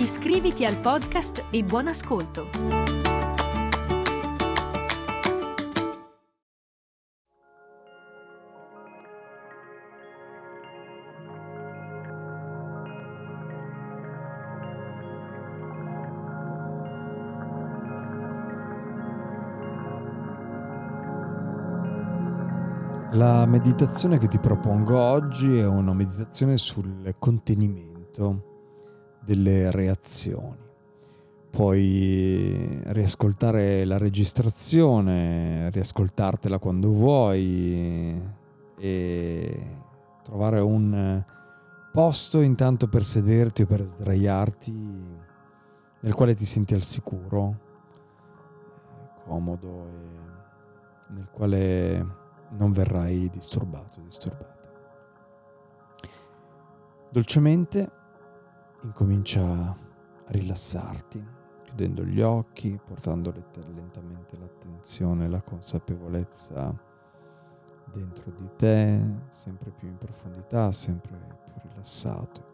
Iscriviti al podcast e buon ascolto! La meditazione che ti propongo oggi è una meditazione sul contenimento delle reazioni. Puoi riascoltare la registrazione, riascoltartela quando vuoi e trovare un posto intanto per sederti o per sdraiarti nel quale ti senti al sicuro, comodo e nel quale non verrai disturbato, disturbata. Dolcemente incomincia a rilassarti, chiudendo gli occhi, portando lentamente l'attenzione e la consapevolezza dentro di te, sempre più in profondità, sempre più rilassato.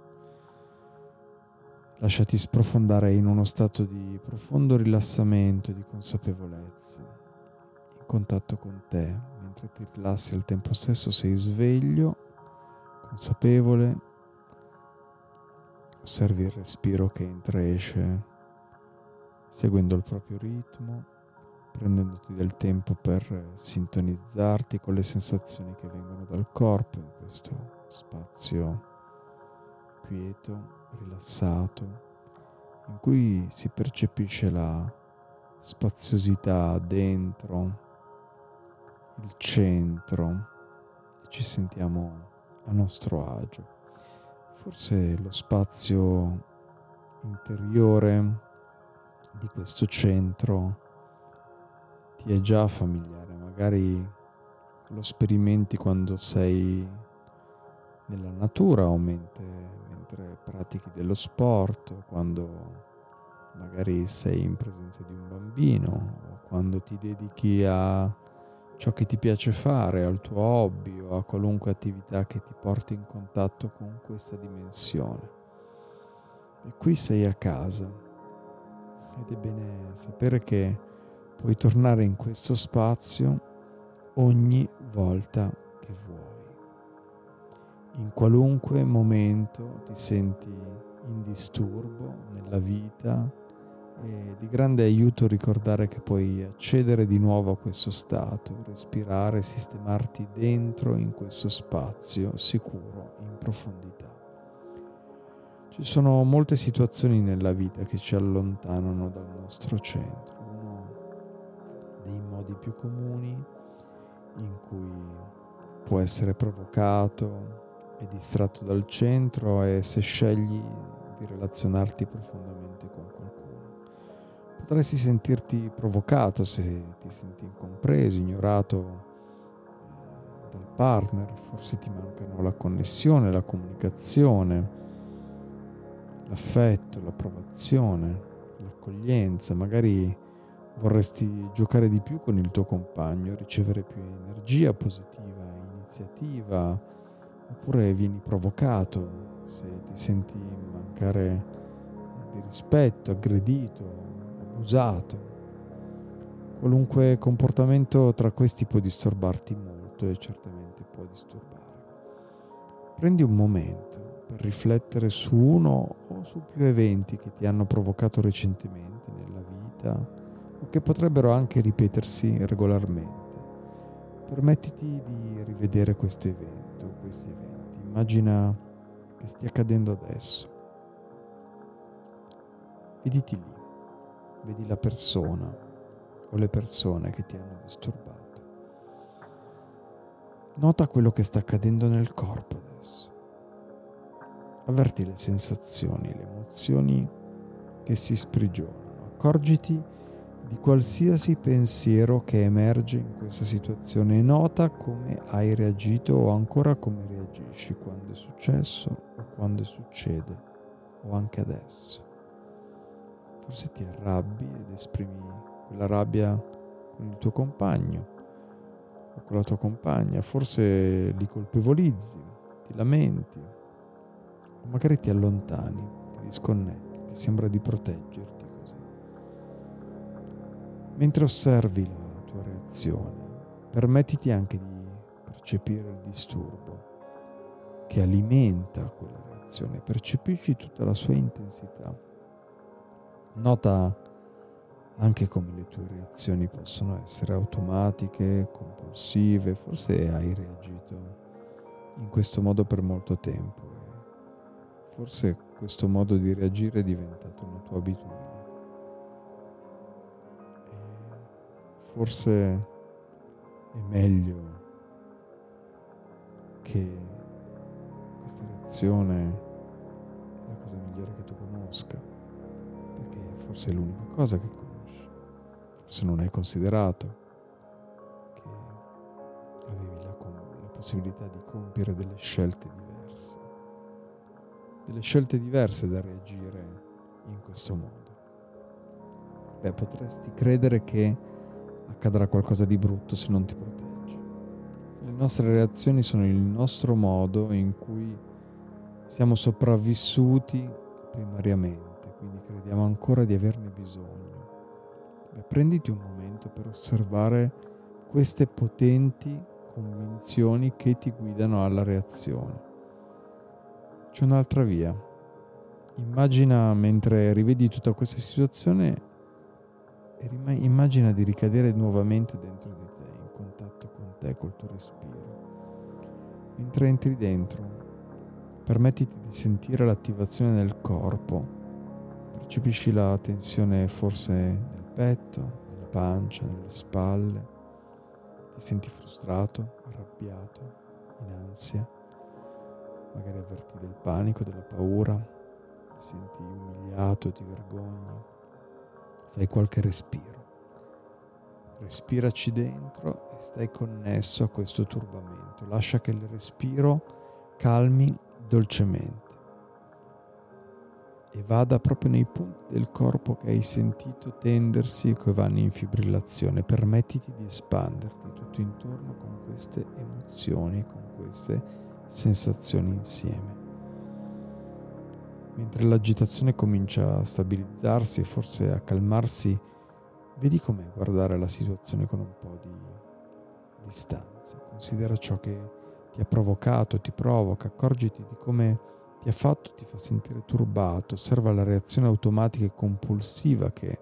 Lasciati sprofondare in uno stato di profondo rilassamento e di consapevolezza, in contatto con te, mentre ti rilassi al tempo stesso sei sveglio, consapevole, osservi il respiro che entra e esce seguendo il proprio ritmo, prendendoti del tempo per sintonizzarti con le sensazioni che vengono dal corpo in questo spazio quieto, rilassato, in cui si percepisce la spaziosità dentro il centro e ci sentiamo a nostro agio. Forse lo spazio interiore di questo centro ti è già familiare, magari lo sperimenti quando sei nella natura o mentre, mentre pratichi dello sport, quando magari sei in presenza di un bambino o quando ti dedichi a ciò che ti piace fare, al tuo hobby o a qualunque attività che ti porti in contatto con questa dimensione. E qui sei a casa ed è bene sapere che puoi tornare in questo spazio ogni volta che vuoi. In qualunque momento ti senti in disturbo nella vita, è di grande aiuto ricordare che puoi accedere di nuovo a questo stato, respirare, sistemarti dentro in questo spazio sicuro in profondità. Ci sono molte situazioni nella vita che ci allontanano dal nostro centro. Uno dei modi più comuni in cui può essere provocato e distratto dal centro è se scegli di relazionarti profondamente con potresti sentirti provocato se ti senti incompreso, ignorato eh, dal partner, forse ti mancano la connessione, la comunicazione, l'affetto, l'approvazione, l'accoglienza, magari vorresti giocare di più con il tuo compagno, ricevere più energia positiva, iniziativa, oppure vieni provocato se ti senti mancare di rispetto, aggredito, usato. Qualunque comportamento tra questi può disturbarti molto e certamente può disturbare. Prendi un momento per riflettere su uno o su più eventi che ti hanno provocato recentemente nella vita o che potrebbero anche ripetersi regolarmente. Permettiti di rivedere questo evento, questi eventi. Immagina che stia accadendo adesso. Vediti lì vedi la persona o le persone che ti hanno disturbato. Nota quello che sta accadendo nel corpo adesso. Avverti le sensazioni, le emozioni che si sprigionano. accorgiti di qualsiasi pensiero che emerge in questa situazione e nota come hai reagito o ancora come reagisci quando è successo o quando succede o anche adesso. Forse ti arrabbi ed esprimi quella rabbia con il tuo compagno o con la tua compagna, forse li colpevolizzi, ti lamenti o magari ti allontani, ti disconnetti, ti sembra di proteggerti così. Mentre osservi la tua reazione, permettiti anche di percepire il disturbo che alimenta quella reazione, percepisci tutta la sua intensità. Nota anche come le tue reazioni possono essere automatiche, compulsive, forse hai reagito in questo modo per molto tempo e forse questo modo di reagire è diventato una tua abitudine. E forse è meglio che questa reazione è la cosa migliore che tu conosca, perché forse è l'unica cosa che conosci, forse non hai considerato che avevi la, la possibilità di compiere delle scelte diverse, delle scelte diverse da reagire in questo modo. Beh, potresti credere che accadrà qualcosa di brutto se non ti proteggi le nostre reazioni sono il nostro modo in cui siamo sopravvissuti primariamente, quindi crediamo ancora di averne bisogno. Beh, prenditi un momento per osservare queste potenti convinzioni che ti guidano alla reazione. C'è un'altra via. Immagina mentre rivedi tutta questa situazione, immagina di ricadere nuovamente dentro di te contatto con te, col tuo respiro. Mentre entri dentro, permettiti di sentire l'attivazione del corpo. Percepisci la tensione forse nel petto, nella pancia, nelle spalle. Ti senti frustrato, arrabbiato, in ansia. Magari avverti del panico, della paura. Ti senti umiliato, ti vergogni. Fai qualche respiro Respiraci dentro e stai connesso a questo turbamento. Lascia che il respiro calmi dolcemente e vada proprio nei punti del corpo che hai sentito tendersi e che vanno in fibrillazione. Permettiti di espanderti tutto intorno con queste emozioni, con queste sensazioni insieme. Mentre l'agitazione comincia a stabilizzarsi e forse a calmarsi, Vedi com'è guardare la situazione con un po' di distanza. Considera ciò che ti ha provocato, ti provoca, accorgiti di come ti ha fatto, ti fa sentire turbato, osserva la reazione automatica e compulsiva che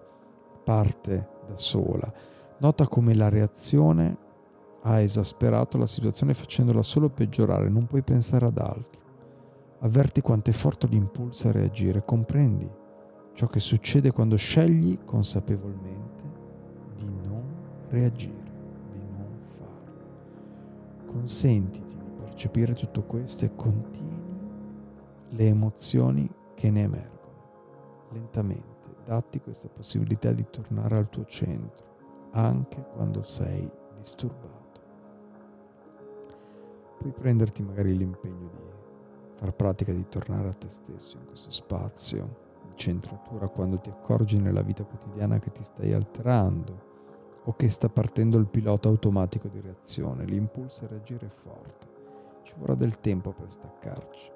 parte da sola. Nota come la reazione ha esasperato la situazione facendola solo peggiorare, non puoi pensare ad altro. Avverti quanto è forte l'impulso a reagire, comprendi ciò che succede quando scegli consapevolmente reagire, di non farlo. Consentiti di percepire tutto questo e continui le emozioni che ne emergono. Lentamente datti questa possibilità di tornare al tuo centro, anche quando sei disturbato. Puoi prenderti magari l'impegno di far pratica di tornare a te stesso in questo spazio di centratura quando ti accorgi nella vita quotidiana che ti stai alterando o che sta partendo il pilota automatico di reazione. L'impulso a reagire forte. Ci vorrà del tempo per staccarci.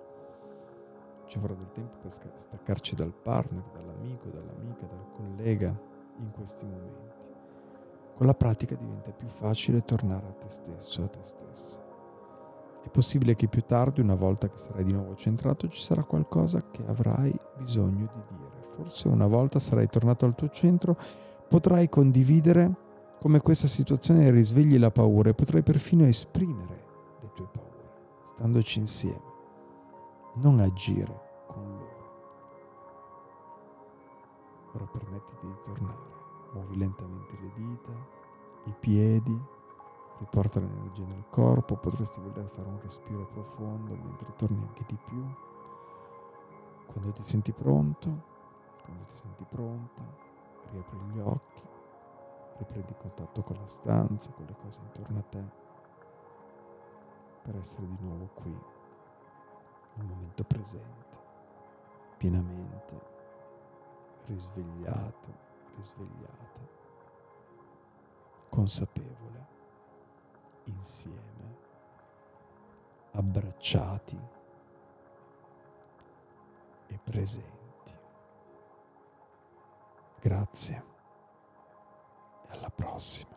Ci vorrà del tempo per staccarci dal partner, dall'amico, dall'amica, dal collega in questi momenti. Con la pratica diventa più facile tornare a te stesso, a te stessa. È possibile che più tardi, una volta che sarai di nuovo centrato, ci sarà qualcosa che avrai bisogno di dire. Forse una volta sarai tornato al tuo centro, potrai condividere come questa situazione risvegli la paura e potrai perfino esprimere le tue paure, standoci insieme, non agire con loro. Ora permettiti di tornare, muovi lentamente le dita, i piedi, riporta l'energia nel corpo, potresti voler fare un respiro profondo mentre torni anche di più. Quando ti senti pronto, quando ti senti pronta, riapri gli occhi, riprendi contatto con la stanza, con le cose intorno a te, per essere di nuovo qui, nel momento presente, pienamente risvegliato, risvegliata, consapevole, insieme, abbracciati e presenti. Grazie e alla prossima.